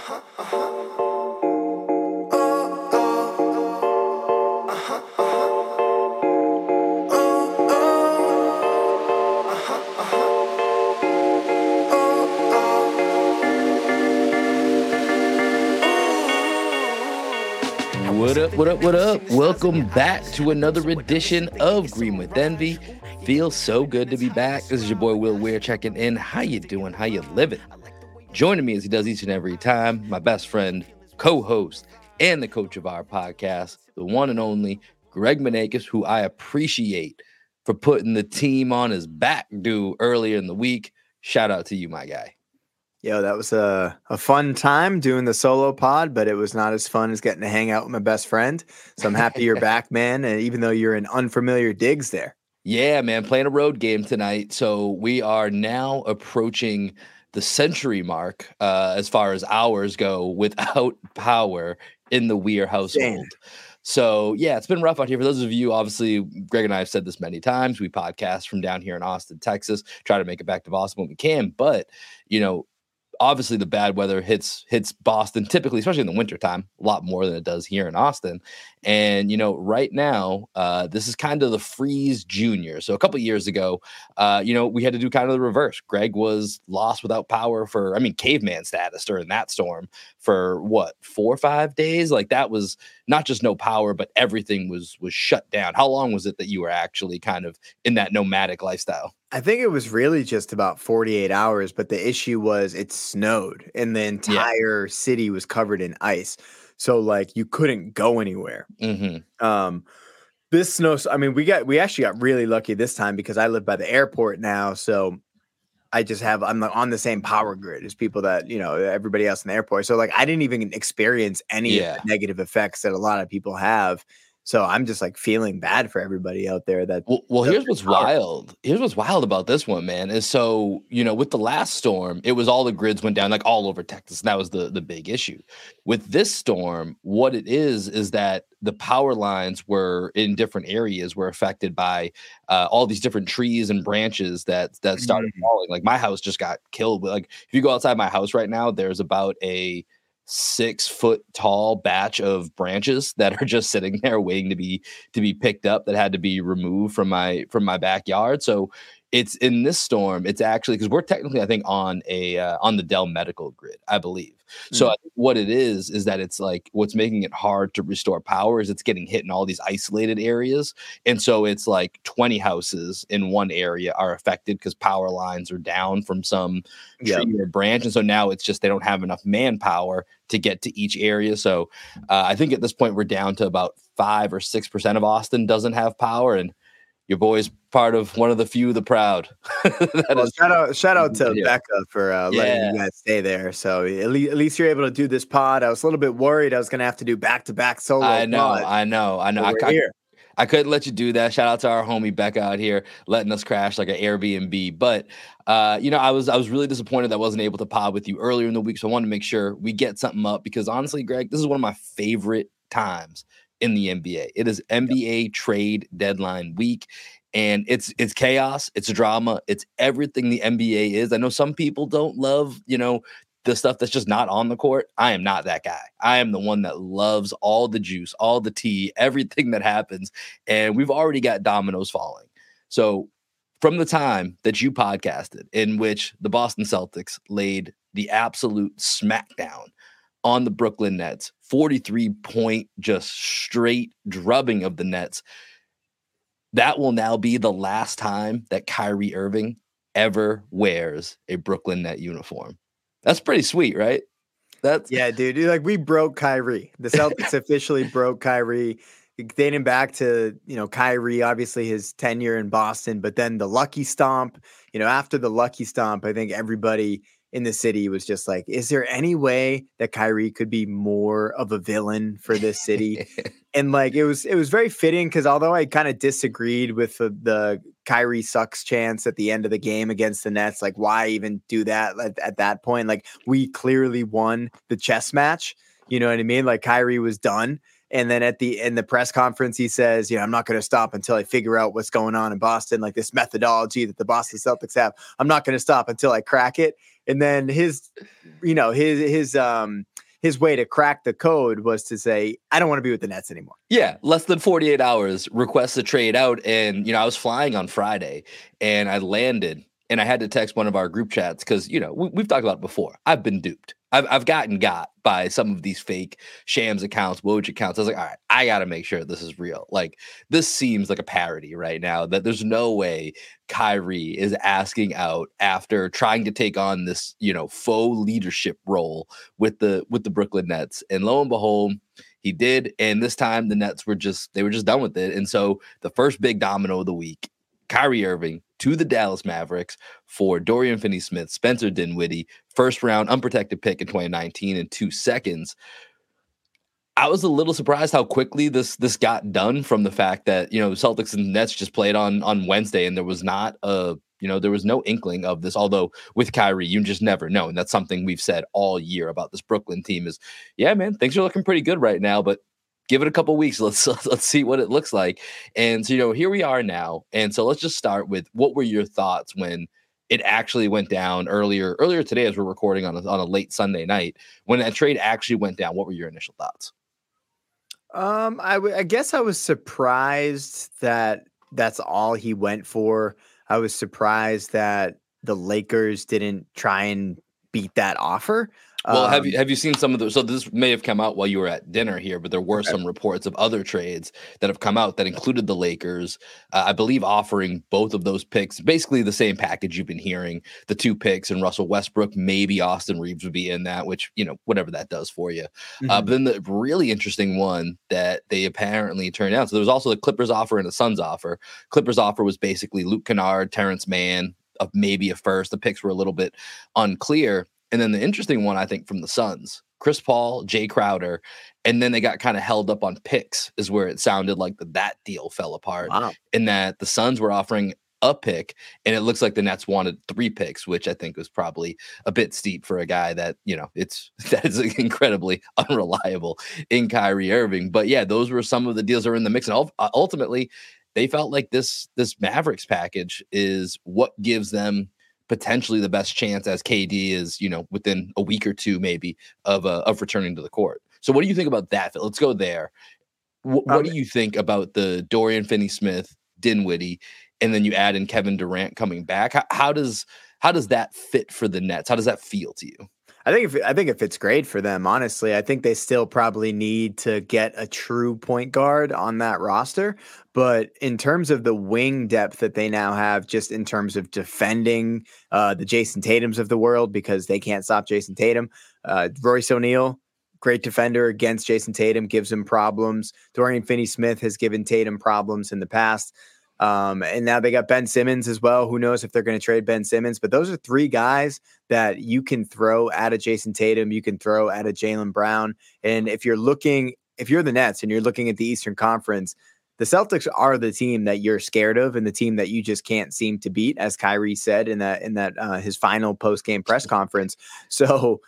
What up, what up, what up? Welcome back to another edition of Green with Envy. Feels so good to be back. This is your boy Will Weir checking in. How you doing? How you living? Joining me as he does each and every time, my best friend, co-host, and the coach of our podcast, the one and only Greg Maneikis, who I appreciate for putting the team on his back do earlier in the week. Shout out to you, my guy. Yo, that was a, a fun time doing the solo pod, but it was not as fun as getting to hang out with my best friend. So I'm happy you're back, man. And even though you're in unfamiliar digs there. Yeah, man, playing a road game tonight. So we are now approaching the century mark uh, as far as hours go without power in the Weir household. Damn. So yeah, it's been rough out here. For those of you, obviously, Greg and I have said this many times. We podcast from down here in Austin, Texas, try to make it back to Boston when we can. But you know, obviously the bad weather hits hits Boston typically, especially in the wintertime, a lot more than it does here in Austin. And you know, right now, uh, this is kind of the freeze junior. So a couple years ago, uh, you know, we had to do kind of the reverse. Greg was lost without power for, I mean, caveman status during that storm for what four or five days. Like that was not just no power, but everything was was shut down. How long was it that you were actually kind of in that nomadic lifestyle? I think it was really just about 48 hours, but the issue was it snowed and the entire yeah. city was covered in ice. So like you couldn't go anywhere. Mm-hmm. Um, this snow, I mean, we got we actually got really lucky this time because I live by the airport now. So I just have I'm on the same power grid as people that you know everybody else in the airport. So like I didn't even experience any yeah. negative effects that a lot of people have so I'm just like feeling bad for everybody out there that. Well, well here's what's wild. Here's what's wild about this one, man. Is so you know with the last storm, it was all the grids went down like all over Texas. And that was the the big issue. With this storm, what it is is that the power lines were in different areas were affected by uh, all these different trees and branches that that started mm. falling. Like my house just got killed. Like if you go outside my house right now, there's about a six foot tall batch of branches that are just sitting there waiting to be to be picked up that had to be removed from my from my backyard. So it's in this storm it's actually because we're technically i think on a uh, on the dell medical grid i believe. So mm. what it is is that it's like what's making it hard to restore power is it's getting hit in all these isolated areas and so it's like 20 houses in one area are affected because power lines are down from some tree or branch and so now it's just they don't have enough manpower to get to each area. So uh, i think at this point we're down to about five or six percent of austin doesn't have power and your boy's part of one of the few, the proud. well, shout out, shout out to yeah. Becca for uh, letting yeah. you guys stay there. So at least, at least you're able to do this pod. I was a little bit worried I was going to have to do back to back solo. I know, pod. I know, I know. I, I, I, couldn't let you do that. Shout out to our homie Becca out here letting us crash like an Airbnb. But uh, you know, I was I was really disappointed that I wasn't able to pod with you earlier in the week. So I wanted to make sure we get something up because honestly, Greg, this is one of my favorite times in the NBA. It is NBA yep. trade deadline week and it's it's chaos, it's drama, it's everything the NBA is. I know some people don't love, you know, the stuff that's just not on the court. I am not that guy. I am the one that loves all the juice, all the tea, everything that happens, and we've already got dominoes falling. So, from the time that you podcasted in which the Boston Celtics laid the absolute smackdown on the Brooklyn Nets, 43 point, just straight drubbing of the Nets. That will now be the last time that Kyrie Irving ever wears a Brooklyn Net uniform. That's pretty sweet, right? That's yeah, dude. Like we broke Kyrie. The Celtics officially broke Kyrie, dating back to you know Kyrie, obviously his tenure in Boston, but then the lucky stomp. You know, after the lucky stomp, I think everybody in the city was just like, is there any way that Kyrie could be more of a villain for this city? and like it was it was very fitting because although I kind of disagreed with the, the Kyrie sucks chance at the end of the game against the Nets, like why even do that at, at that point? Like we clearly won the chess match. You know what I mean? Like Kyrie was done. And then at the in the press conference, he says, "You know, I'm not going to stop until I figure out what's going on in Boston, like this methodology that the Boston Celtics have. I'm not going to stop until I crack it." And then his you know his his um his way to crack the code was to say, I don't want to be with the Nets anymore. Yeah, less than 48 hours, request a trade out. And, you know, I was flying on Friday and I landed and I had to text one of our group chats because, you know, we, have talked about it before. I've been duped. I've, I've gotten got by some of these fake Shams accounts, Woj accounts. I was like, all right, I got to make sure this is real. Like, this seems like a parody right now that there's no way Kyrie is asking out after trying to take on this, you know, faux leadership role with the with the Brooklyn Nets. And lo and behold, he did. And this time the Nets were just they were just done with it. And so the first big domino of the week, Kyrie Irving to the Dallas Mavericks for Dorian Finney Smith, Spencer Dinwiddie, first round unprotected pick in 2019 in two seconds. I was a little surprised how quickly this this got done from the fact that you know Celtics and Nets just played on on Wednesday and there was not a you know there was no inkling of this. Although with Kyrie, you just never know, and that's something we've said all year about this Brooklyn team. Is yeah, man, things are looking pretty good right now, but give it a couple weeks. Let's let's see what it looks like. And so you know, here we are now. And so let's just start with what were your thoughts when it actually went down earlier earlier today as we're recording on a, on a late Sunday night when that trade actually went down. What were your initial thoughts? Um, I, w- I guess I was surprised that that's all he went for. I was surprised that the Lakers didn't try and beat that offer. Well, um, have you um, have you seen some of the? So this may have come out while you were at dinner here, but there were some reports of other trades that have come out that included the Lakers, uh, I believe, offering both of those picks, basically the same package you've been hearing, the two picks and Russell Westbrook, maybe Austin Reaves would be in that, which you know whatever that does for you. Mm-hmm. Uh, but then the really interesting one that they apparently turned out. So there was also the Clippers offer and the Suns offer. Clippers offer was basically Luke Kennard, Terance Mann, of maybe a first. The picks were a little bit unclear. And then the interesting one, I think, from the Suns, Chris Paul, Jae Crowder, and then they got kind of held up on picks, is where it sounded like the, that deal fell apart. Wow. In that the Suns were offering a pick, and it looks like the Nets wanted three picks, which I think was probably a bit steep for a guy that you know it's that is incredibly unreliable in Kyrie Irving. But yeah, those were some of the deals that are in the mix, and uh, ultimately, they felt like this this Mavericks package is what gives them potentially the best chance as KD is, you know, within a week or two maybe of uh, of returning to the court. So what do you think about that? Let's go there. what um, do you think about the Dorian Finney-Smith, Dinwiddie, and then you add in Kevin Durant coming back? How, how does how does that fit for the Nets? How does that feel to you? I think if, I think it fits great for them. Honestly, I think they still probably need to get a true point guard on that roster. But in terms of the wing depth that they now have, just in terms of defending uh, the Jayson Tatum's of the world, because they can't stop Jayson Tatum, uh, Royce O'Neale, great defender against Jayson Tatum, gives him problems. Dorian Finney Smith has given Tatum problems in the past. Um, and now they got Ben Simmons as well. Who knows if they're going to trade Ben Simmons? But those are three guys that you can throw at a Jayson Tatum, you can throw at a Jaylen Brown. And if you're looking, if you're the Nets and you're looking at the Eastern Conference, the Celtics are the team that you're scared of and the team that you just can't seem to beat, as Kyrie said in that in that uh, his final post game press conference. So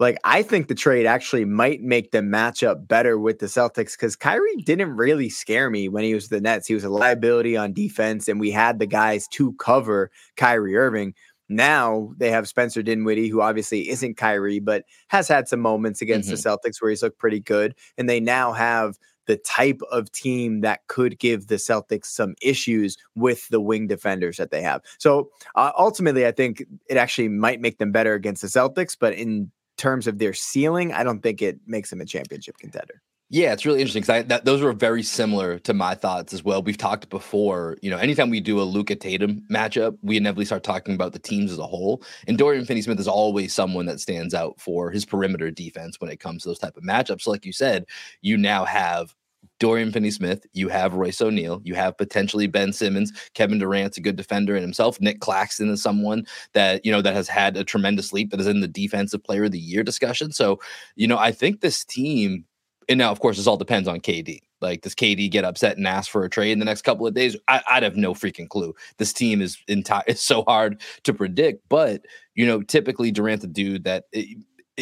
like I think the trade actually might make the matchup better with the Celtics because Kyrie didn't really scare me when he was the Nets. He was a liability on defense, and we had the guys to cover Kyrie Irving. Now they have Spencer Dinwiddie, who obviously isn't Kyrie, but has had some moments against mm-hmm. the Celtics where he's looked pretty good. And they now have the type of team that could give the Celtics some issues with the wing defenders that they have. So uh, ultimately, I think it actually might make them better against the Celtics, but in terms of their ceiling, I don't think it makes them a championship contender. Yeah, it's really interesting because those were very similar to my thoughts as well. We've talked before, you know, anytime we do a Luka Tatum matchup, we inevitably start talking about the teams as a whole. And Dorian Finney-Smith is always someone that stands out for his perimeter defense when it comes to those type of matchups. So like you said, you now have Dorian Finney Smith, you have Royce O'Neale, you have potentially Ben Simmons, Kevin Durant's a good defender in himself. Nic Claxton is someone that, you know, that has had a tremendous leap that is in the defensive player of the year discussion. So, you know, I think this team, and now, of course, this all depends on KD. Like, does KD get upset and ask for a trade in the next couple of days? I, would have no freaking clue. This team is entire. It's so hard to predict, but you know, typically Durant's a dude that eh,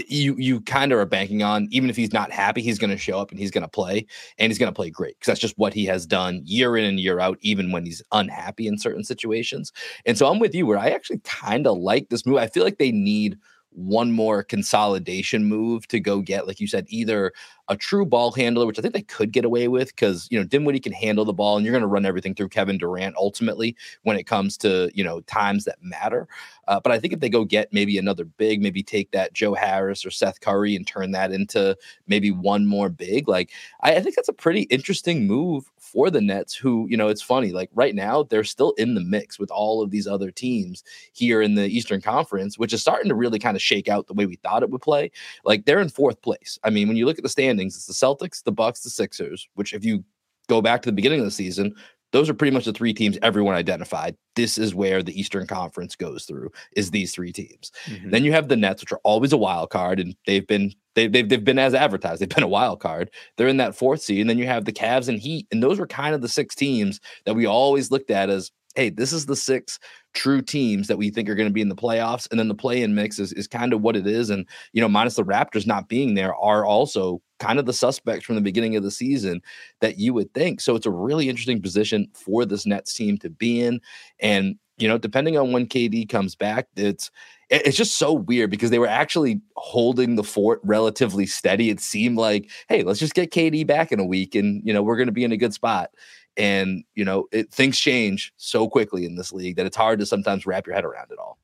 you you kind of are banking on even if he's not happy he's going to show up and he's going to play and he's going to play great because that's just what he has done year in and year out even when he's unhappy in certain situations. And so i'm with you where i actually kind of like this move. I feel like they need one more consolidation move to go get, like you said, either a true ball handler, which I think they could get away with because, you know, Dinwiddie can handle the ball and you're going to run everything through Kevin Durant ultimately when it comes to, you know, times that matter. Uh, but I think if they go get maybe another big, maybe take that Joe Harris or Seth Curry and turn that into maybe one more big, like I, I think that's a pretty interesting move for the Nets, who, you know, it's funny, like right now they're still in the mix with all of these other teams here in the Eastern Conference, which is starting to really kind of shake out the way we thought it would play. Like they're in fourth place. I mean, when you look at the standings, it's the Celtics, the Bucks, the Sixers, which if you go back to the beginning of the season, those are pretty much the three teams everyone identified. This is where the Eastern Conference goes through is these three teams. Mm-hmm. Then you have the Nets, which are always a wild card, and they've been they've, they've they've been as advertised. They've been a wild card. They're in that fourth seed, and then you have the Cavs and Heat, and those were kind of the six teams that we always looked at as hey, this is the six true teams that we think are going to be in the playoffs. And then the play in mix is, is kind of what it is. And, you know, minus the Raptors not being there are also kind of the suspects from the beginning of the season that you would think. So it's a really interesting position for this Nets team to be in. And, you know, depending on when KD comes back, it's it's just so weird because they were actually holding the fort relatively steady. It seemed like, hey, let's just get KD back in a week and you know, we're gonna be in a good spot and you know it, things change so quickly in this league that it's hard to sometimes wrap your head around it all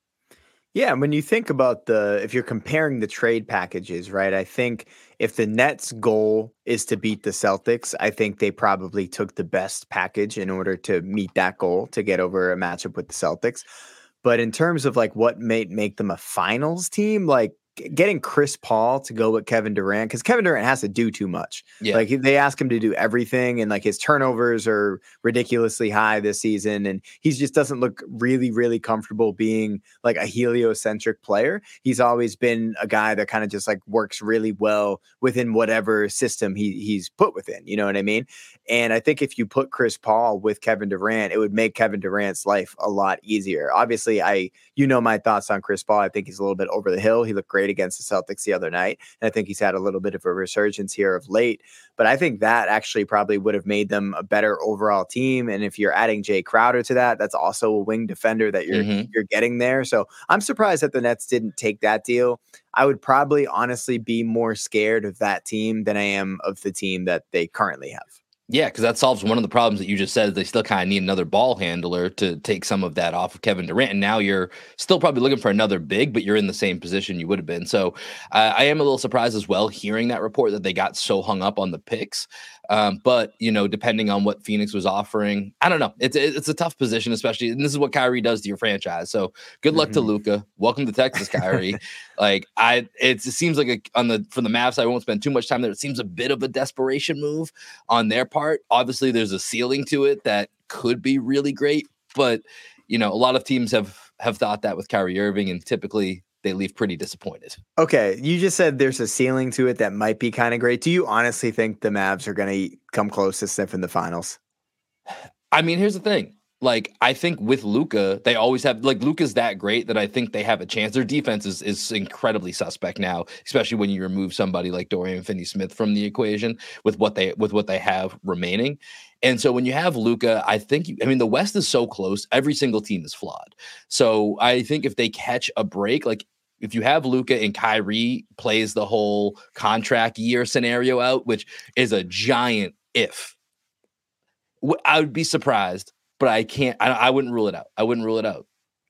yeah when you think about the if you're comparing the trade packages right i think if the nets goal is to beat the celtics i think they probably took the best package in order to meet that goal to get over a matchup with the celtics. But in terms of like what may make them a finals team like getting Chris Paul to go with Kevin Durant because Kevin Durant has to do too much. Yeah. Like they ask him to do everything, and like his turnovers are ridiculously high this season, and he just doesn't look really, really comfortable being like a heliocentric player. He's always been a guy that kind of just like works really well within whatever system he he's put within. You know what I mean? And I think if you put Chris Paul with Kevin Durant, it would make Kevin Durant's life a lot easier. Obviously, I you know my thoughts on Chris Paul. I think he's a little bit over the hill. He looked great against the Celtics the other night. And I think he's had a little bit of a resurgence here of late. But I think that actually probably would have made them a better overall team. And if you're adding Jae Crowder to that, that's also a wing defender that you're mm-hmm. you're getting there. So I'm surprised that the Nets didn't take that deal. I would probably honestly be more scared of that team than I am of the team that they currently have. Yeah, because that solves one of the problems that you just said. They still kind of need another ball handler to take some of that off of Kevin Durant. And now you're still probably looking for another big, but you're in the same position you would have been. So uh, I am a little surprised as well hearing that report that they got so hung up on the picks. Um, but you know, depending on what Phoenix was offering, I don't know. It's it's a tough position, especially. And this is what Kyrie does to your franchise. So good luck mm-hmm. to Luka. Welcome to Texas, Kyrie. like I, it seems like a, on the for the Mavs, I won't spend too much time there. It seems a bit of a desperation move on their part. Obviously, there's a ceiling to it that could be really great, but you know, a lot of teams have have thought that with Kyrie Irving, and typically they leave pretty disappointed. Okay, you just said there's a ceiling to it that might be kind of great. Do you honestly think the Mavs are going to come close to sniffing the finals? I mean, here's the thing. Like, I think with Luka, they always have like Luka's that great that I think they have a chance. Their defense is is incredibly suspect now, especially when you remove somebody like Dorian Finney Smith from the equation with what they with what they have remaining. And so when you have Luka, I think you, I mean the West is so close. Every single team is flawed. So I think if they catch a break, like if you have Luka and Kyrie plays the whole contract year scenario out, which is a giant if, I would be surprised, but I can't. I, I wouldn't rule it out. I wouldn't rule it out.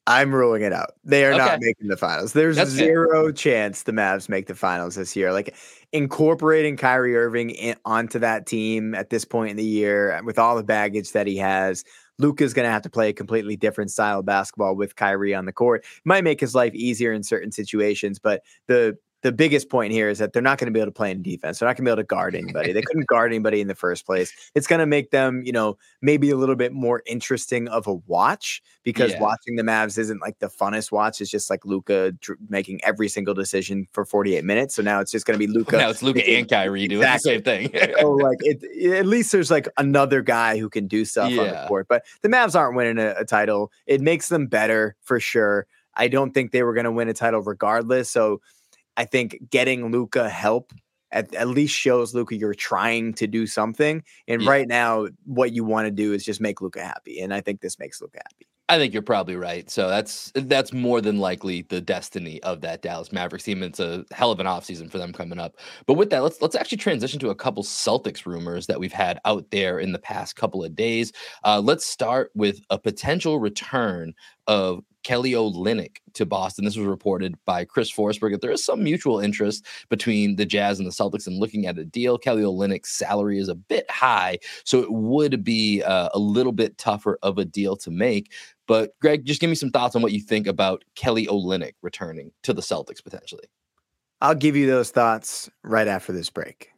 I'm ruling it out. They are okay. not making the finals. There's That's zero chance the Mavs make the finals this year. Like incorporating Kyrie Irving in, onto that team at this point in the year uh, with all the baggage that he has, Luka's going to have to play a completely different style of basketball with Kyrie on the court. It Might make his life easier in certain situations, but the the biggest point here is that they're not going to be able to play in defense. They're not going to be able to guard anybody. They couldn't guard anybody in the first place. It's going to make them, you know, maybe a little bit more interesting of a watch because yeah. watching the Mavs isn't like the funnest watch. It's just like Luka dr- making every single decision for 48 minutes. So now it's just going to be Luka. Now it's Luka and Kyrie doing exactly. the same thing. so like it, at least there's like another guy who can do stuff yeah. on the court. But the Mavs aren't winning a, a title. It makes them better for sure. I don't think they were going to win a title regardless. So I think getting Luka help at, at least shows Luka you're trying to do something. And yeah. right now, what you want to do is just make Luka happy. And I think this makes Luka happy. I think you're probably right. So that's that's more than likely the destiny of that Dallas Mavericks team. It's a hell of an offseason for them coming up. But with that, let's let's actually transition to a couple Celtics rumors that we've had out there in the past couple of days. Uh, let's start with a potential return of Kelly Olynyk to Boston. This was reported by Chris Forsberg that there is some mutual interest between the Jazz and the Celtics in looking at a deal. Kelly Olynyk's salary is a bit high, so it would be uh, a little bit tougher of a deal to make. But Greg, just give me some thoughts on what you think about Kelly Olynyk returning to the Celtics potentially. I'll give you those thoughts right after this break.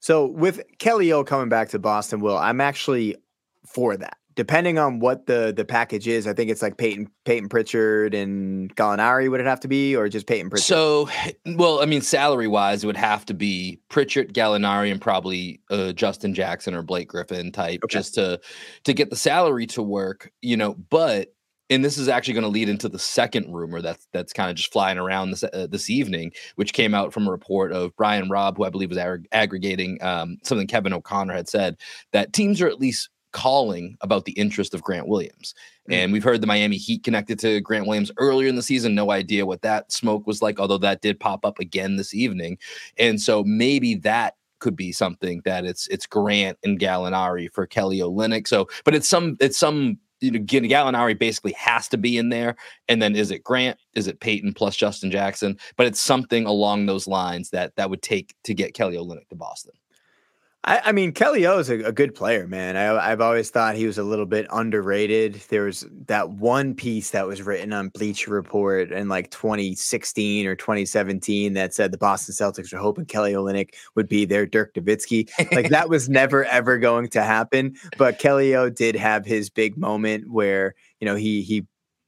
So with Kelly O coming back to Boston, Will, I'm actually for that. Depending on what the the package is, I think it's like Peyton Peyton Pritchard and Gallinari. Would it have to be, or just Peyton Pritchard? So, well, I mean, salary wise, it would have to be Pritchard, Gallinari, and probably uh, Justin Jackson or Blake Griffin type, okay. just to to get the salary to work. You know, but and this is actually going to lead into the second rumor that's that's kind of just flying around this uh, this evening, which came out from a report of Brian Robb, who I believe was ag- aggregating um, something Kevin O'Connor had said that teams are at least calling about the interest of Grant Williams. Mm-hmm. And we've heard the Miami Heat connected to Grant Williams earlier in the season. No idea what that smoke was like, although that did pop up again this evening. And so maybe that could be something that it's it's Grant and Gallinari for Kelly Olynyk. So, but it's some it's some you know Gallinari basically has to be in there, and then is it Grant? Is it Peyton plus Justin Jackson? But it's something along those lines that that would take to get Kelly Olynyk to Boston. I, I mean, Kelly O is a, a, good player, man. I, have always thought he was a little bit underrated. There was that one piece that was written on Bleacher Report in like 2016 or 2017 that said the Boston Celtics were hoping Kelly Olynyk would be their Dirk Nowitzki. like that was never ever going to happen. But Kelly O did have his big moment where you know he he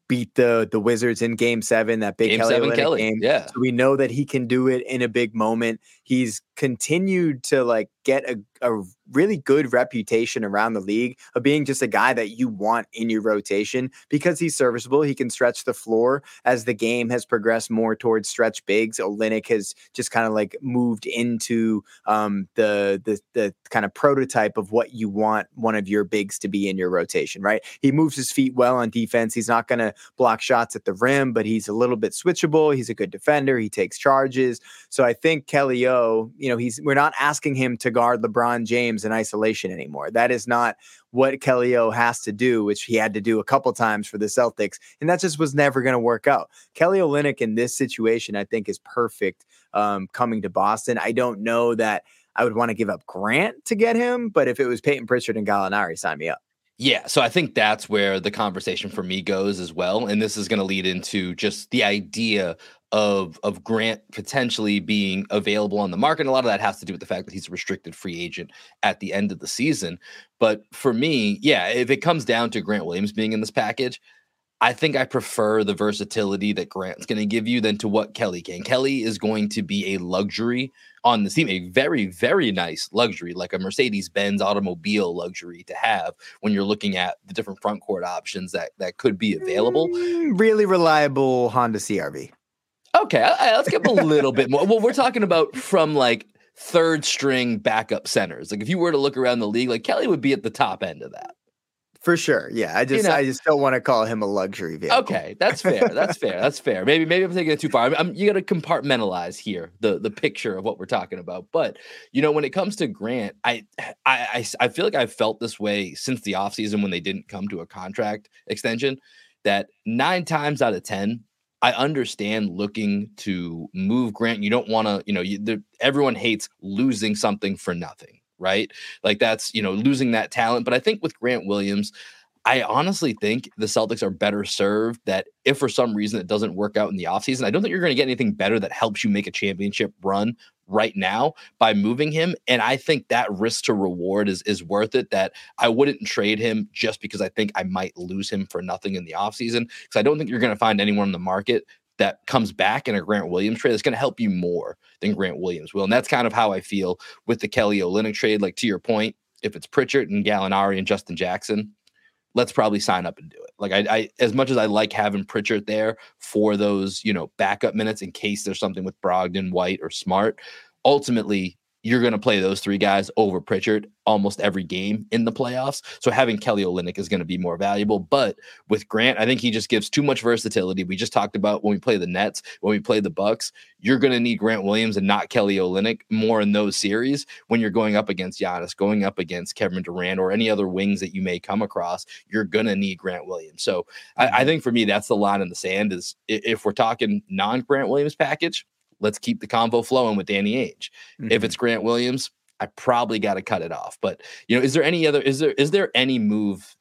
beat the the Wizards in Game Seven, that big game Kelly Kelly. game. Yeah, so we know that he can do it in a big moment. He's continued to like get a, a really good reputation around the league of being just a guy that you want in your rotation because he's serviceable. He can stretch the floor as the game has progressed more towards stretch bigs. Olynyk has just kind of like moved into um, the the the kind of prototype of what you want one of your bigs to be in your rotation. Right? He moves his feet well on defense. He's not going to block shots at the rim, but he's a little bit switchable. He's a good defender. He takes charges. So I think Kelly O you know, he's we're not asking him to guard LeBron James in isolation anymore. That is not what Kelly O has to do, which he had to do a couple times for the Celtics, and that just was never going to work out. Kelly Olynyk in this situation, I think, is perfect um, coming to Boston. I don't know that I would want to give up Grant to get him, but if it was Peyton Pritchard and Gallinari, sign me up. Yeah, so I think that's where the conversation for me goes as well, and this is going to lead into just the idea of of Grant potentially being available on the market. And a lot of that has to do with the fact that he's a restricted free agent at the end of the season. But for me, yeah, if it comes down to Grant Williams being in this package, I think I prefer the versatility that Grant's going to give you than to what Kelly can. Kelly is going to be a luxury on the team, a very, very nice luxury, like a Mercedes Benz automobile luxury to have when you're looking at the different front court options that that could be available. Mm, really reliable Honda CRV. Okay, let's give a little bit more. Well, we're talking about from like third string backup centers. Like if you were to look around the league, like Kelly would be at the top end of that. For sure. Yeah. I just you know, I just don't want to call him a luxury vehicle. Okay. That's fair. That's fair. That's fair. Maybe maybe I'm taking it too far. I'm, I'm, you got to compartmentalize here the the picture of what we're talking about. But you know, when it comes to Grant, I I I, I feel like I've felt this way since the offseason when they didn't come to a contract extension that nine times out of 10, I understand looking to move Grant. You don't want to, you know, you, the, everyone hates losing something for nothing, right? Like that's, you know, losing that talent. But I think with Grant Williams, I honestly think the Celtics are better served that if for some reason it doesn't work out in the offseason, I don't think you're going to get anything better that helps you make a championship run right now by moving him. And I think that risk to reward is is worth it. That I wouldn't trade him just because I think I might lose him for nothing in the offseason. Because I don't think you're going to find anyone in the market that comes back in a Grant Williams trade that's going to help you more than Grant Williams will. And that's kind of how I feel with the Kelly Olynyk trade. Like to your point, if it's Pritchard and Gallinari and Justin Jackson, let's probably sign up and do it. Like I, I, as much as I like having Pritchard there for those, you know, backup minutes in case there's something with Brogdon, White, or Smart. Ultimately, you're going to play those three guys over Pritchard almost every game in the playoffs. So having Kelly Olynyk is going to be more valuable. But with Grant, I think he just gives too much versatility. We just talked about when we play the Nets, when we play the Bucks, you're going to need Grant Williams and not Kelly Olynyk more in those series when you're going up against Giannis, going up against Kevin Durant, or any other wings that you may come across. You're going to need Grant Williams. So I, I mm-hmm. think for me, that's the line in the sand. Is if we're talking non Grant Williams package let's keep the convo flowing with Danny Ainge. Mm-hmm. If it's Grant Williams, I probably got to cut it off. But you know, is there any other is there is there any move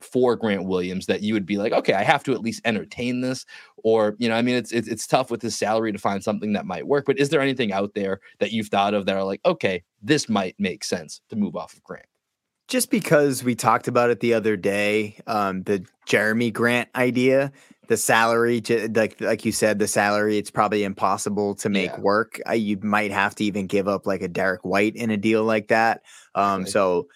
for Grant Williams that you would be like, okay, I have to at least entertain this, or you know, I mean, it's it's, it's tough with his salary to find something that might work. But is there anything out there that you've thought of that are like, okay, this might make sense to move off of Grant? Just because we talked about it the other day, um, the Jerami Grant idea, the salary like like you said the salary it's probably impossible to make yeah. work I, you might have to even give up like a derek white in a deal like that um right. so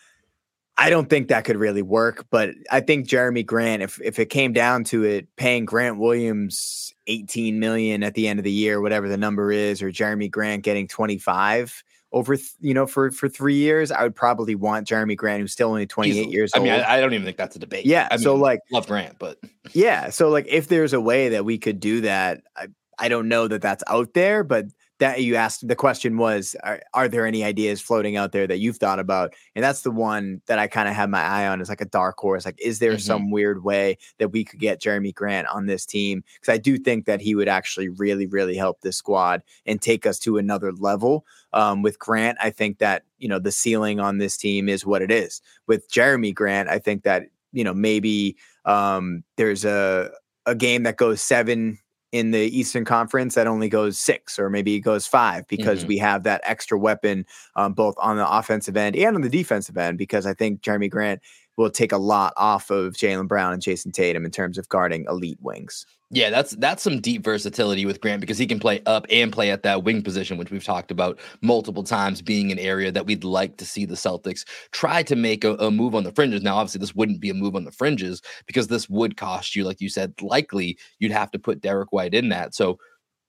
i don't think that could really work but i think Jerami grant if if it came down to it paying grant williams 18 million at the end of the year whatever the number is or Jerami grant getting 25 over th- you know for for three years i would probably want Jerami grant who's still only 28 He's, years old i mean I, I, don't even think that's a debate. Yeah I so mean, like love grant but yeah so like if there's a way that we could do that i, I don't know that that's out there but that you asked the question was are, are, there any ideas floating out there that you've thought about? And that's the one that i kind of have my eye on is like a dark horse like is there mm-hmm. some weird way that we could get jerami grant on this team? Because i do think that he would actually really really help this squad and take us to another level um, with grant. I think that you know the ceiling on this team is what it is. With jerami grant i think that you know maybe um, there's a a game that goes seven in the Eastern Conference that only goes six or maybe it goes five because mm-hmm. we have that extra weapon um, both on the offensive end and on the defensive end. Because I think Jerami Grant will take a lot off of Jaylen Brown and Jayson Tatum in terms of guarding elite wings. Yeah, that's that's some deep versatility with Grant because he can play up and play at that wing position, which we've talked about multiple times being an area that we'd like to see the Celtics try to make a, a, move on the fringes. Now, obviously, this wouldn't be a move on the fringes because this would cost you, like you said, likely you'd have to put Derek White in that. So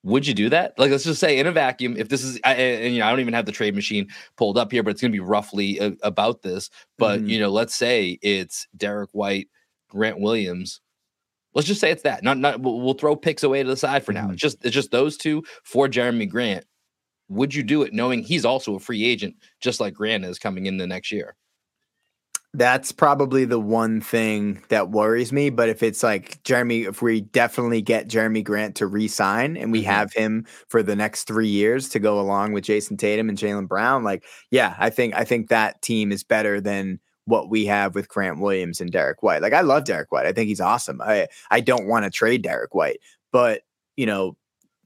would you do that? Like, let's just say in a vacuum, if this is, I, and you know, I don't even have the trade machine pulled up here, but it's going to be roughly a, about this. But mm-hmm. you know, let's say it's Derek White, Grant Williams. Let's just say it's that. Not, not. We'll, throw picks away to the side for now. Mm-hmm. It's just, it's just those two for Jerami Grant. Would you do it knowing he's also a free agent, just like Grant is coming in the next year? That's probably the one thing that worries me. But if it's like Jerami, if we definitely get Jerami Grant to re-sign and we mm-hmm. have him for the next three years to go along with Jayson Tatum and Jaylen Brown, like, yeah, I think I think that team is better than what we have with Grant Williams and Derek White. Like, I love Derek White. I think he's awesome. I I don't want to trade Derek White, but you know,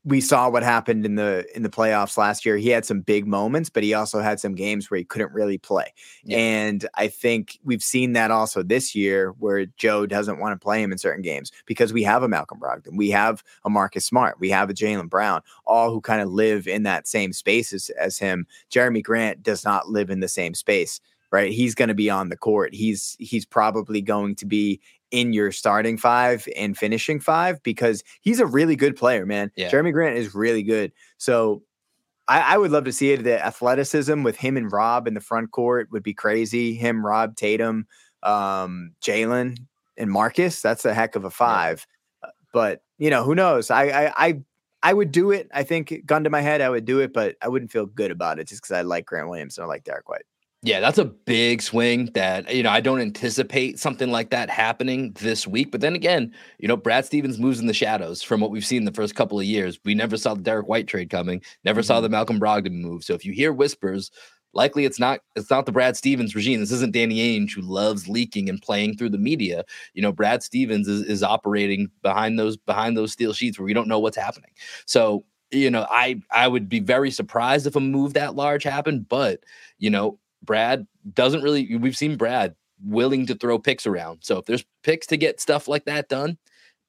we saw what happened in the in the playoffs last year. He had some big moments, but he also had some games where he couldn't really play. Yeah. And I think we've seen that also this year where Joe doesn't want to play him in certain games because we have a Malcolm Brogdon, we have a Marcus Smart, we have a Jaylen Brown, all who kind of live in that same space as, as him. Jerami Grant does not live in the same space right he's going to be on the court he's he's probably going to be in your starting five and finishing five because he's a really good player, man. Yeah. Jerami Grant is really good. So I, I, would love to see it. The athleticism with him and Rob in the front court would be crazy. Him, Rob, Tatum, um, Jaylen, and Marcus. That's a heck of a five. Yeah. Uh, but you know, who knows? I, I I I would do it. I think gun to my head, I would do it, but I wouldn't feel good about it just because I like Grant Williams and I like Derek White. Yeah, that's a big swing that, you know, I don't anticipate something like that happening this week. But then again, you know, Brad Stevens moves in the shadows from what we've seen the first couple of years. We never saw the Derek White trade coming, never mm-hmm. saw the Malcolm Brogdon move. So if you hear whispers, likely it's not it's not the Brad Stevens regime. This isn't Danny Ainge who loves leaking and playing through the media. You know, Brad Stevens is, is operating behind those behind those steel sheets where we don't know what's happening. So you know, I I would be very surprised if a move that large happened, but you know, Brad doesn't really, we've seen Brad willing to throw picks around. So if there's picks to get stuff like that done,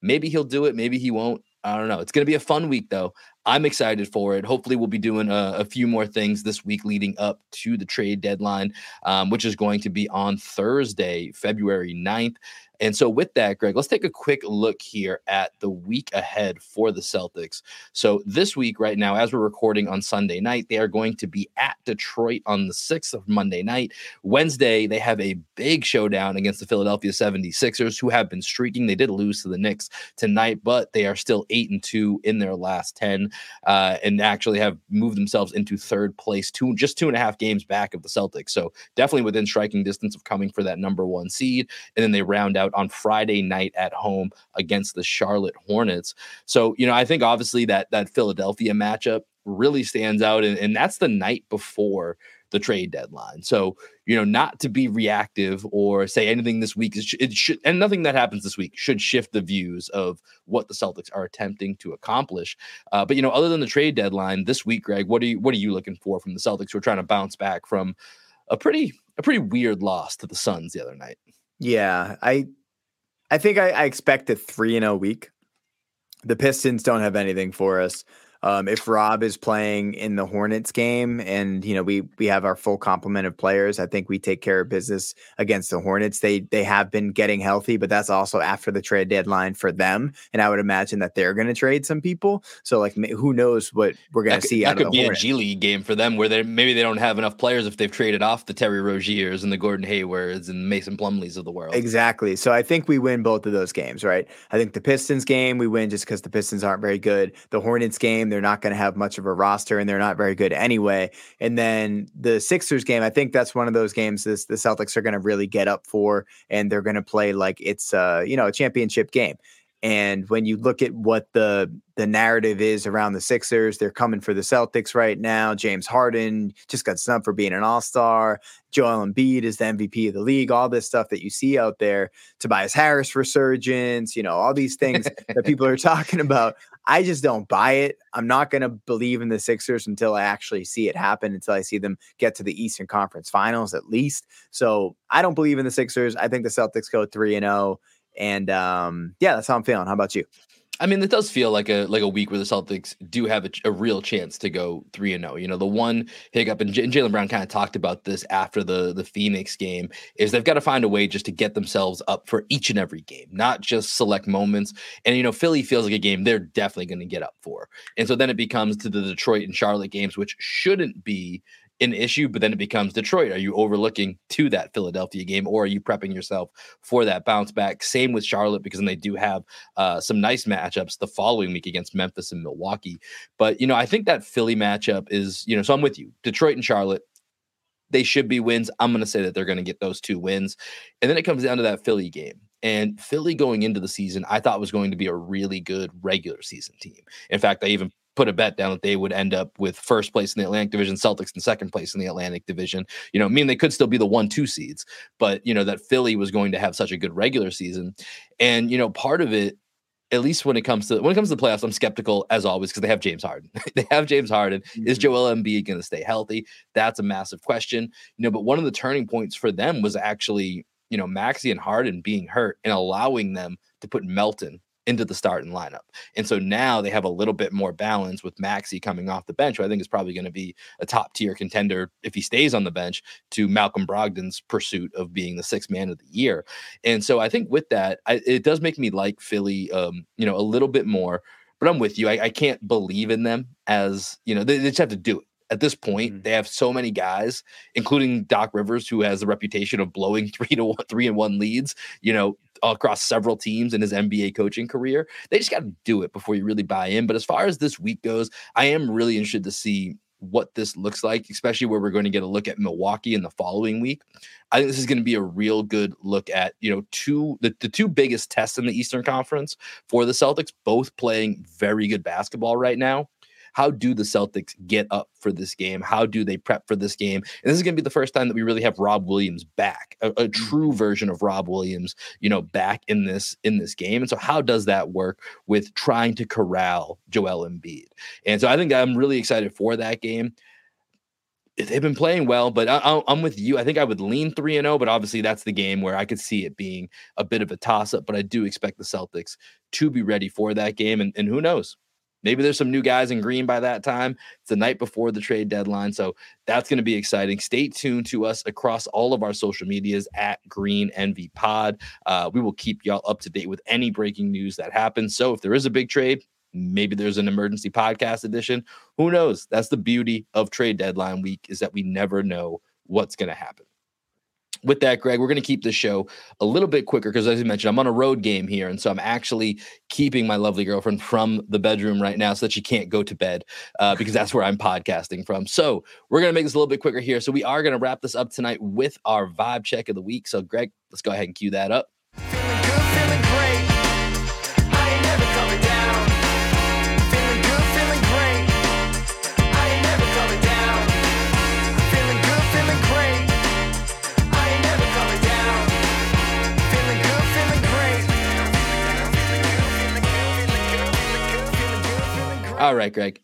maybe he'll do it. Maybe he won't. I don't know. It's going to be a fun week, though. I'm excited for it. Hopefully, we'll be doing a, a few more things this week leading up to the trade deadline, um, which is going to be on Thursday, February 9th. And so, with that, Greg, let's take a quick look here at the week ahead for the Celtics. So, this week, right now, as we're recording on Sunday night, they are going to be at Detroit on the 6th of Monday night. Wednesday, they have a big showdown against the Philadelphia 76ers, who have been streaking. They did lose to the Knicks tonight, but they are still 8 and 2 in their last 10 uh, and actually have moved themselves into third place, two just two and a half games back of the Celtics. So, definitely within striking distance of coming for that number one seed. And then they round out on Friday night at home against the Charlotte Hornets. So, you know, I think obviously that that Philadelphia matchup really stands out. And, and that's the night before the trade deadline. So, you know, not to be reactive or say anything this week is it should and nothing that happens this week should shift the views of what the Celtics are attempting to accomplish. Uh, but you know, other than the trade deadline this week, Greg, what are you what are you looking for from the Celtics who are trying to bounce back from a pretty a pretty weird loss to the Suns the other night? Yeah, I I think I, I expect a three in a week. The Pistons don't have anything for us. Um, if Rob is playing in the Hornets game, and you know we we have our full complement of players, I think we take care of business against the Hornets. They they have been getting healthy, but that's also after the trade deadline for them, and I would imagine that they're going to trade some people. So like, who knows what we're going to see? That could be Hornets. a G League game for them, where they maybe they don't have enough players if they've traded off the Terry Roziers and the Gordon Haywards and Mason Plumleys of the world. Exactly. So I think we win both of those games, right? I think the Pistons game we win just because the Pistons aren't very good. The Hornets game they're not going to have much of a roster and they're not very good anyway. And then the Sixers game, I think that's one of those games this the Celtics are going to really get up for and they're going to play like it's uh, you know, a championship game. And when you look at what the the narrative is around the Sixers, they're coming for the Celtics right now. James Harden just got snubbed for being an All Star. Joel Embiid is the MVP of the league. All this stuff that you see out there. Tobias Harris resurgence. You know all these things that people are talking about. I just don't buy it. I'm not going to believe in the Sixers until I actually see it happen, until I see them get to the Eastern Conference Finals at least. So I don't believe in the Sixers. I think the Celtics go 3 and 0. And um, yeah, that's how I'm feeling. How about you? I mean, it does feel like a like a week where the Celtics do have a, a real chance to go three and zero. Oh. You know, the one hiccup, and, J- and Jaylen Brown kind of talked about this after the the Phoenix game, is they've got to find a way just to get themselves up for each and every game, not just select moments. And you know, Philly feels like a game they're definitely going to get up for, and so then it becomes to the Detroit and Charlotte games, which shouldn't be an issue, but then it becomes Detroit. Are you overlooking to that Philadelphia game, or are you prepping yourself for that bounce back? Same with Charlotte, because then they do have uh, some nice matchups the following week against Memphis and Milwaukee. But you know, I think that Philly matchup is, you know, so I'm with you. Detroit and Charlotte, they should be wins. I'm going to say that they're going to get those two wins, and then it comes down to that Philly game. And Philly going into the season, I thought was going to be a really good regular season team. In fact, I even put a bet down that they would end up with first place in the Atlantic Division, Celtics in second place in the Atlantic Division. You know, I mean they could still be the one two seeds, but you know that Philly was going to have such a good regular season, and you know part of it. At least when it comes to when it comes to the playoffs, I'm skeptical as always because they have James Harden. they have James Harden. Mm-hmm. Is Joel Embiid going to stay healthy? That's a massive question. You know, but one of the turning points for them was actually you know Maxey and Harden being hurt and allowing them to put Melton into the starting lineup. And so now they have a little bit more balance with Maxey coming off the bench, who I think is probably going to be a top tier contender if he stays on the bench to Malcolm Brogdon's pursuit of being the sixth man of the year. And so I think with that, I, it does make me like Philly, um, you know, a little bit more. But I'm with you. I, I can't believe in them as you know they, they just have to do it at this point, mm-hmm. they have so many guys, including Doc Rivers, who has the reputation of blowing three to one, three and one leads. You know, across several teams in his NBA coaching career. They just got to do it before you really buy in. But as far as this week goes, I am really interested to see what this looks like, especially where we're going to get a look at Milwaukee in the following week. I think this is going to be a real good look at, you know, two the, the two biggest tests in the Eastern Conference for the Celtics, both playing very good basketball right now how do the Celtics get up for this game? How do they prep for this game? And this is going to be the first time that we really have Rob Williams back, a, a mm. true version of Rob Williams, you know, back in this in this game. And so, how does that work with trying to corral Joel Embiid? And so, I think I'm really excited for that game they've been playing well, but I, am with you. I think I would lean three and zero, oh, but obviously that's the game where I could see it being a bit of a toss up. But I do expect the Celtics to be ready for that game, and, and who knows, Maybe there's some new guys in green by that time. It's the night before the trade deadline. So that's going to be exciting. Stay tuned to us across all of our social medias at Green Envy Pod. Uh, we will keep y'all up to date with any breaking news that happens. So if there is a big trade, maybe there's an emergency podcast edition. Who knows? That's the beauty of trade deadline week is that we never know what's going to happen with that, Greg, we're going to keep the show a little bit quicker because, as you mentioned, I'm on a road game here. And so I'm actually keeping my lovely girlfriend from the bedroom right now so that she can't go to bed uh, because that's where I'm podcasting from. So we're going to make this a little bit quicker here. So we are going to wrap this up tonight with our vibe check of the week. So, Greg, let's go ahead and cue that up. All right, Greg.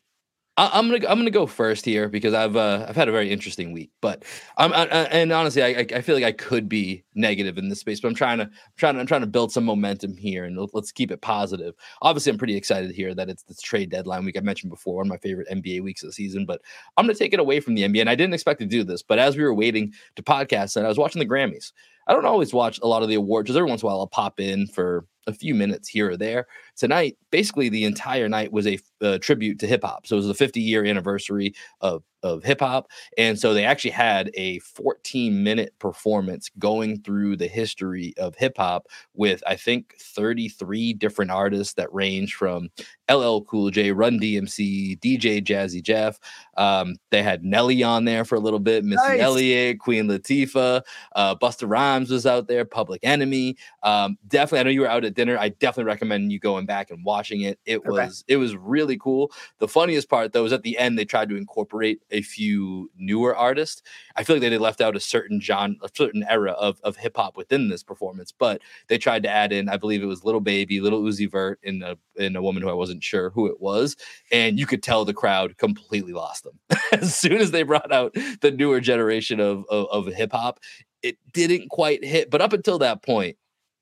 I, am gonna I'm gonna go first here because I've uh, I've had a very interesting week, but I'm I, and honestly I I feel like I could be negative in this space, but I'm trying to I'm trying to, I'm trying to build some momentum here and let's keep it positive. Obviously, I'm pretty excited here that it's this trade deadline week. I mentioned before one of my favorite NBA weeks of the season, but I'm gonna take it away from the NBA, and I didn't expect to do this, but as we were waiting to podcast, and I was watching the Grammys. I don't always watch a lot of the awards. Because every once in a while, I'll pop in for a few minutes here or there. Tonight, basically, the entire night was a, a tribute to hip hop. So it was the 50 year anniversary of of hip hop. And so they actually had a 14 minute performance going through the history of hip hop with, I think, 33 different artists that range from LL Cool J, Run DMC, DJ Jazzy Jeff. Um, they had Nelly on there for a little bit, Missy nice. Elliott, Queen Latifah, uh, Busta Rhymes was out there, Public Enemy. Um, definitely, I know you were out at dinner. I definitely recommend you going back and watching it. It okay. was it was really cool. The funniest part though was at the end they tried to incorporate a few newer artists. I feel like they left out a certain genre, a certain era of, of hip hop within this performance, but they tried to add in, I believe it was Lil Baby, Lil Uzi Vert, in a in a woman who I wasn't sure who it was, and you could tell the crowd completely lost them as soon as they brought out the newer generation of of, of hip hop. It didn't quite hit, but up until that point,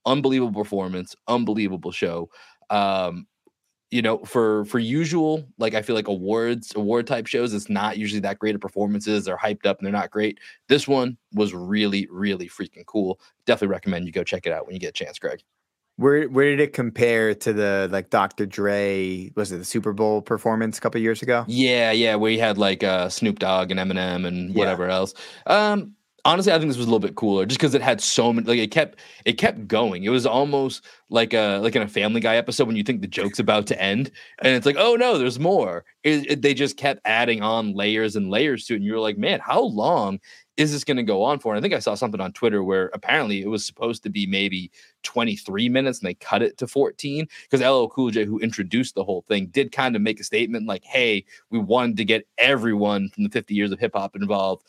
unbelievable performance, unbelievable show. Um, you know, for for usual, like I feel like awards, award type shows, it's not usually that great of performances. They're hyped up and they're not great. This one was really, really freaking cool. Definitely recommend you go check it out when you get a chance, Greg. Where where did it compare to the like Dr. Dre? Was it the Super Bowl performance a couple years ago? Yeah, yeah, where he had like uh, Snoop Dogg and Eminem and whatever yeah. else. Um, honestly, I think this was a little bit cooler just because it had so many. Like it kept it kept going. It was almost like a like in a Family Guy episode when you think the joke's about to end, and it's like, oh no, there's more. It, it, they just kept adding on layers and layers to it, and you're like, man, how long is this going to go on for? And I think I saw something on Twitter where apparently it was supposed to be maybe 23 minutes, and they cut it to 14 because LL Cool J, who introduced the whole thing, did kind of make a statement like, hey, we wanted to get everyone from the 50 years of hip hop involved,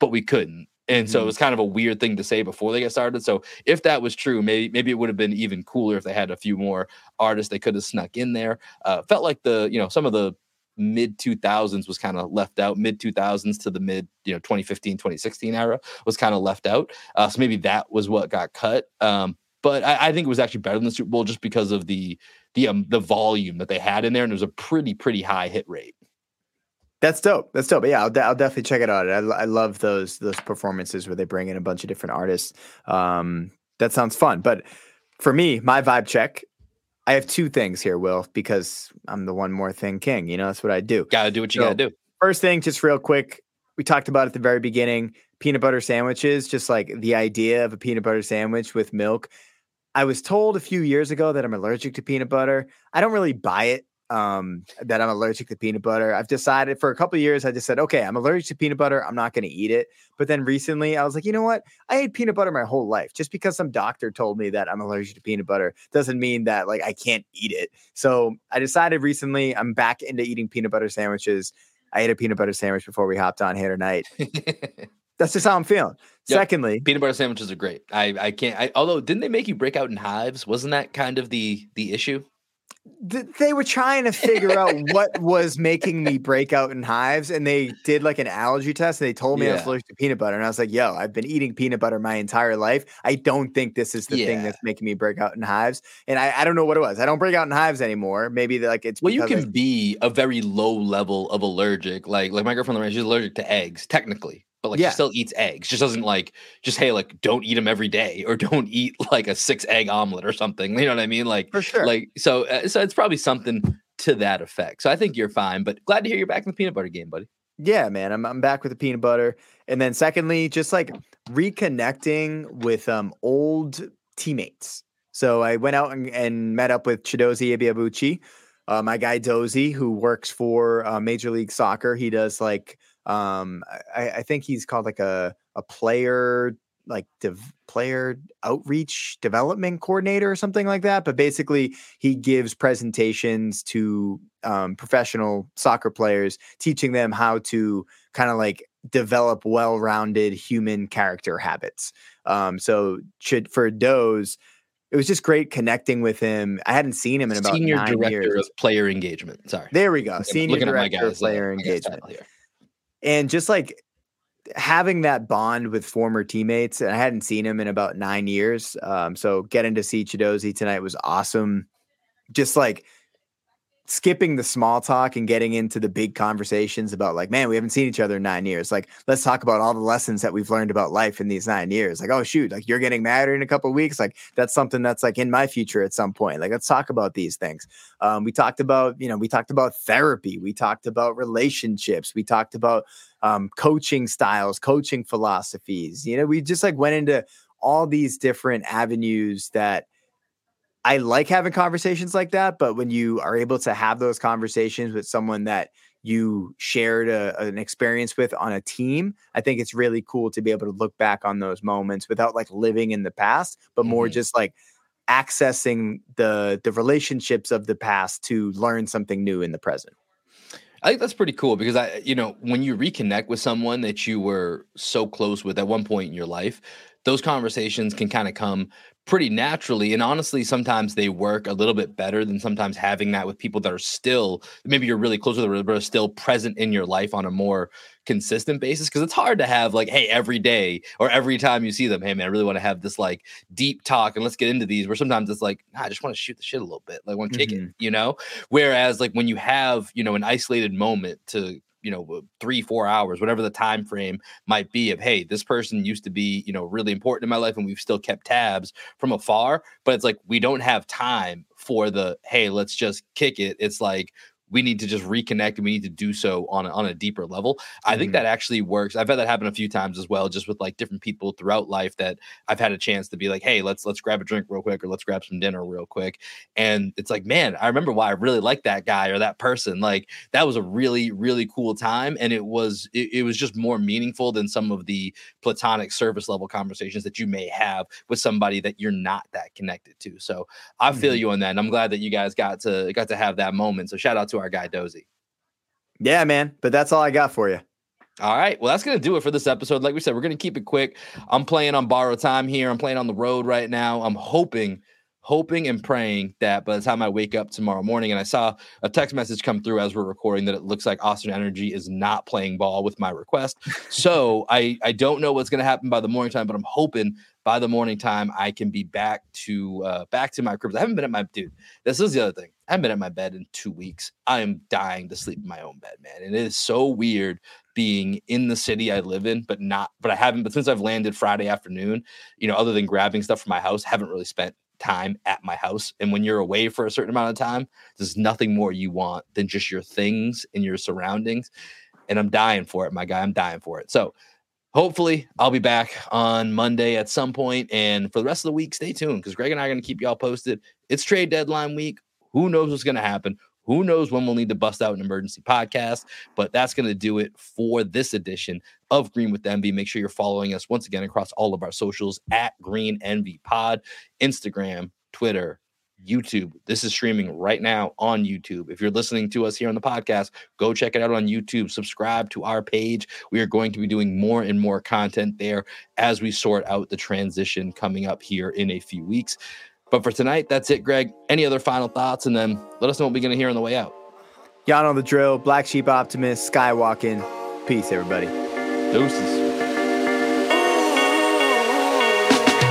but we couldn't and so it mm-hmm. was kind of a weird thing to say before they get started. So if that was true, maybe maybe it would have been even cooler if they had a few more artists they could have snuck in there. Uh, felt like the you know some of the mid 2000s was kind of left out mid 2000s to the mid you know 2015 2016 era was kind of left out uh, so maybe that was what got cut um, but I, I, think it was actually better than the super bowl just because of the the um, the volume that they had in there and it was a pretty pretty high hit rate that's dope. That's dope. Yeah, I'll, de- I'll definitely check it out. I, I love those those performances where they bring in a bunch of different artists. Um, that sounds fun. But for me, my vibe check, I have two things here, Will, because I'm the one more thing king. You know, that's what I do. Gotta do what you so, gotta do. First thing, just real quick, we talked about at the very beginning peanut butter sandwiches, just like the idea of a peanut butter sandwich with milk. I was told a few years ago that I'm allergic to peanut butter. I don't really buy it um, that I'm allergic to peanut butter. I've decided for a couple years, I just said, okay, I'm allergic to peanut butter. I'm not going to eat it. But then recently, I was like, you know what? I ate peanut butter my whole life. Just because some doctor told me that I'm allergic to peanut butter doesn't mean that like I can't eat it. So I decided recently I'm back into eating peanut butter sandwiches. I ate a peanut butter sandwich before we hopped on here tonight. That's just how I'm feeling. Yep. Secondly, peanut butter sandwiches are great. I I can't. I, although didn't they make you break out in hives? Wasn't that kind of the the issue? They were trying to figure out what was making me break out in hives and they did like an allergy test and they told me yeah. I was allergic to peanut butter and I was like yo I've been eating peanut butter my entire life I don't think this is the yeah. thing that's making me break out in hives and I, I don't know what it was I don't break out in hives anymore maybe like it's well you can be a very low level of allergic like like my girlfriend she's allergic to eggs technically but like yeah. she still eats eggs. Just doesn't like just hey like don't eat them every day or don't eat like a six egg omelet or something. You know what I mean? Like for sure. Like so uh, so it's probably something to that effect. So I think you're fine. But glad to hear you're back in the peanut butter game, buddy. Yeah, man. I'm I'm back with the peanut butter. And then secondly, just like reconnecting with um old teammates. So I went out and, and met up with Chidozie Ibiabuchi, uh, my guy Dozy, who works for uh, Major League Soccer. He does like um, I, I think he's called like a a player like dev- player outreach development coordinator or something like that. But basically, he gives presentations to um, professional soccer players, teaching them how to kind of like develop well-rounded human character habits. Um, so should for Doze, it was just great connecting with him. I hadn't seen him in about senior nine director years. of player engagement. Sorry, there we go. Senior looking director guys, of player engagement and just like having that bond with former teammates, and I hadn't seen him in about nine years. Um, so getting to see Chidozie tonight was awesome. Just like skipping the small talk and getting into the big conversations about like, man, we haven't seen each other in nine years. Like, let's talk about all the lessons that we've learned about life in these nine years. Like, oh shoot, like you're getting married in a couple weeks. Like that's something that's like in my future at some point. Like, let's talk about these things. Um, we talked about, you know, we talked about therapy. We talked about relationships. We talked about um, coaching styles, coaching philosophies. You know, we just like went into all these different avenues that I like having conversations like that, but when you are able to have those conversations with someone that you shared a, an experience with on a team, I think it's really cool to be able to look back on those moments without like living in the past, but more mm-hmm. just like accessing the the relationships of the past to learn something new in the present. I think that's pretty cool because I, you know, when you reconnect with someone that you were so close with at one point in your life, those conversations can kind of come pretty naturally. And honestly, sometimes they work a little bit better than sometimes having that with people that are still maybe you're really close with, but are still present in your life on a more consistent basis. Cause it's hard to have like, hey, every day or every time you see them, hey man, I really want to have this like deep talk and let's get into these. Where sometimes it's like, nah, I just want to shoot the shit a little bit, like want to kick mm-hmm. it, you know? Whereas like when you have, you know, an isolated moment to you know uh, three four hours whatever the time frame might be of hey this person used to be you know really important in my life and we've still kept tabs from afar but it's like we don't have time for the hey let's just kick it. It's like we need to just reconnect and we need to do so on a, on a deeper level. Mm-hmm. I think mm-hmm. that actually works. I've had that happen a few times as well, just with like different people throughout life that I've had a chance to be like, hey, let's let's grab a drink real quick or let's grab some dinner real quick. And it's like, man, I remember why I really liked that guy or that person. Like that was a really, really cool time. And it was it, it was just more meaningful than some of the platonic service level conversations that you may have with somebody that you're not that connected to. So I feel mm-hmm. you on that. And I'm glad that you guys got to got to have that moment. So shout out to our guy Dozy. Yeah, man. But that's all I got for you. All right. Well, that's going to do it for this episode. Like we said, we're going to keep it quick. I'm playing on borrowed time here. I'm playing on the road right now. I'm hoping, hoping and praying that by the time I wake up tomorrow morning and I saw a text message come through as we're recording that it looks like Austin Energy is not playing ball with my request. so I, I don't know what's going to happen by the morning time, but I'm hoping by the morning time I can be back to uh, back to my crib. I haven't been at my dude. This is the other thing. I haven't been at my bed in two weeks. I am dying to sleep in my own bed, man. And it is so weird being in the city I live in, but not, but I haven't, but since I've landed Friday afternoon, you know, other than grabbing stuff from my house, haven't really spent time at my house. And when you're away for a certain amount of time, there's nothing more you want than just your things and your surroundings. And I'm dying for it, my guy. I'm dying for it. So hopefully I'll be back on Monday at some point. And for the rest of the week, stay tuned because Greg and I are going to keep y'all posted. It's trade deadline week. Who knows what's going to happen? Who knows when we'll need to bust out an emergency podcast? But that's going to do it for this edition of Green with Envy. Make sure you're following us once again across all of our socials at Green Envy Pod, Instagram, Twitter, YouTube. This is streaming right now on YouTube. If you're listening to us here on the podcast, go check it out on YouTube. Subscribe to our page. We are going to be doing more and more content there as we sort out the transition coming up here in a few weeks. But for tonight, that's it, Greg. Any other final thoughts? And then let us know what we're going to hear on the way out. Y'all know the drill. Black Sheep Optimist, Skywalking. Peace, everybody. Deuces.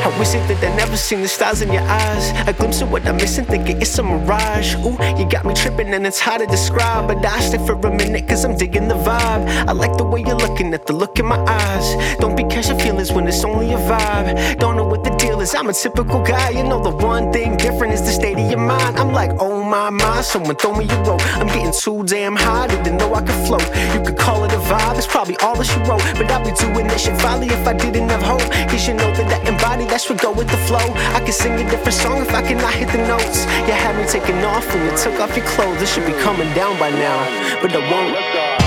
I wish it that I never seen the stars in your eyes. A glimpse of what I'm missing, thinking it's a mirage. Ooh, you got me tripping and it's hard to describe. But I stay for a minute cause I'm digging the vibe. I like the way you're looking at the look in my eyes. Don't be catching feelings when it's only a vibe. Don't know what the deal is, I'm a typical guy. You know, the one thing different is the state of your mind. I'm like, oh my, my, someone throw me a rope. I'm getting too damn high, didn't know I could float. You could call it a vibe, it's probably all that you wrote. But I'd be doing this shit folly if I didn't have hope. You should know that I embody that should go with the flow. I could sing a different song if I cannot hit the notes. You had me taking off when you took off your clothes. This should be coming down by now, but I won't.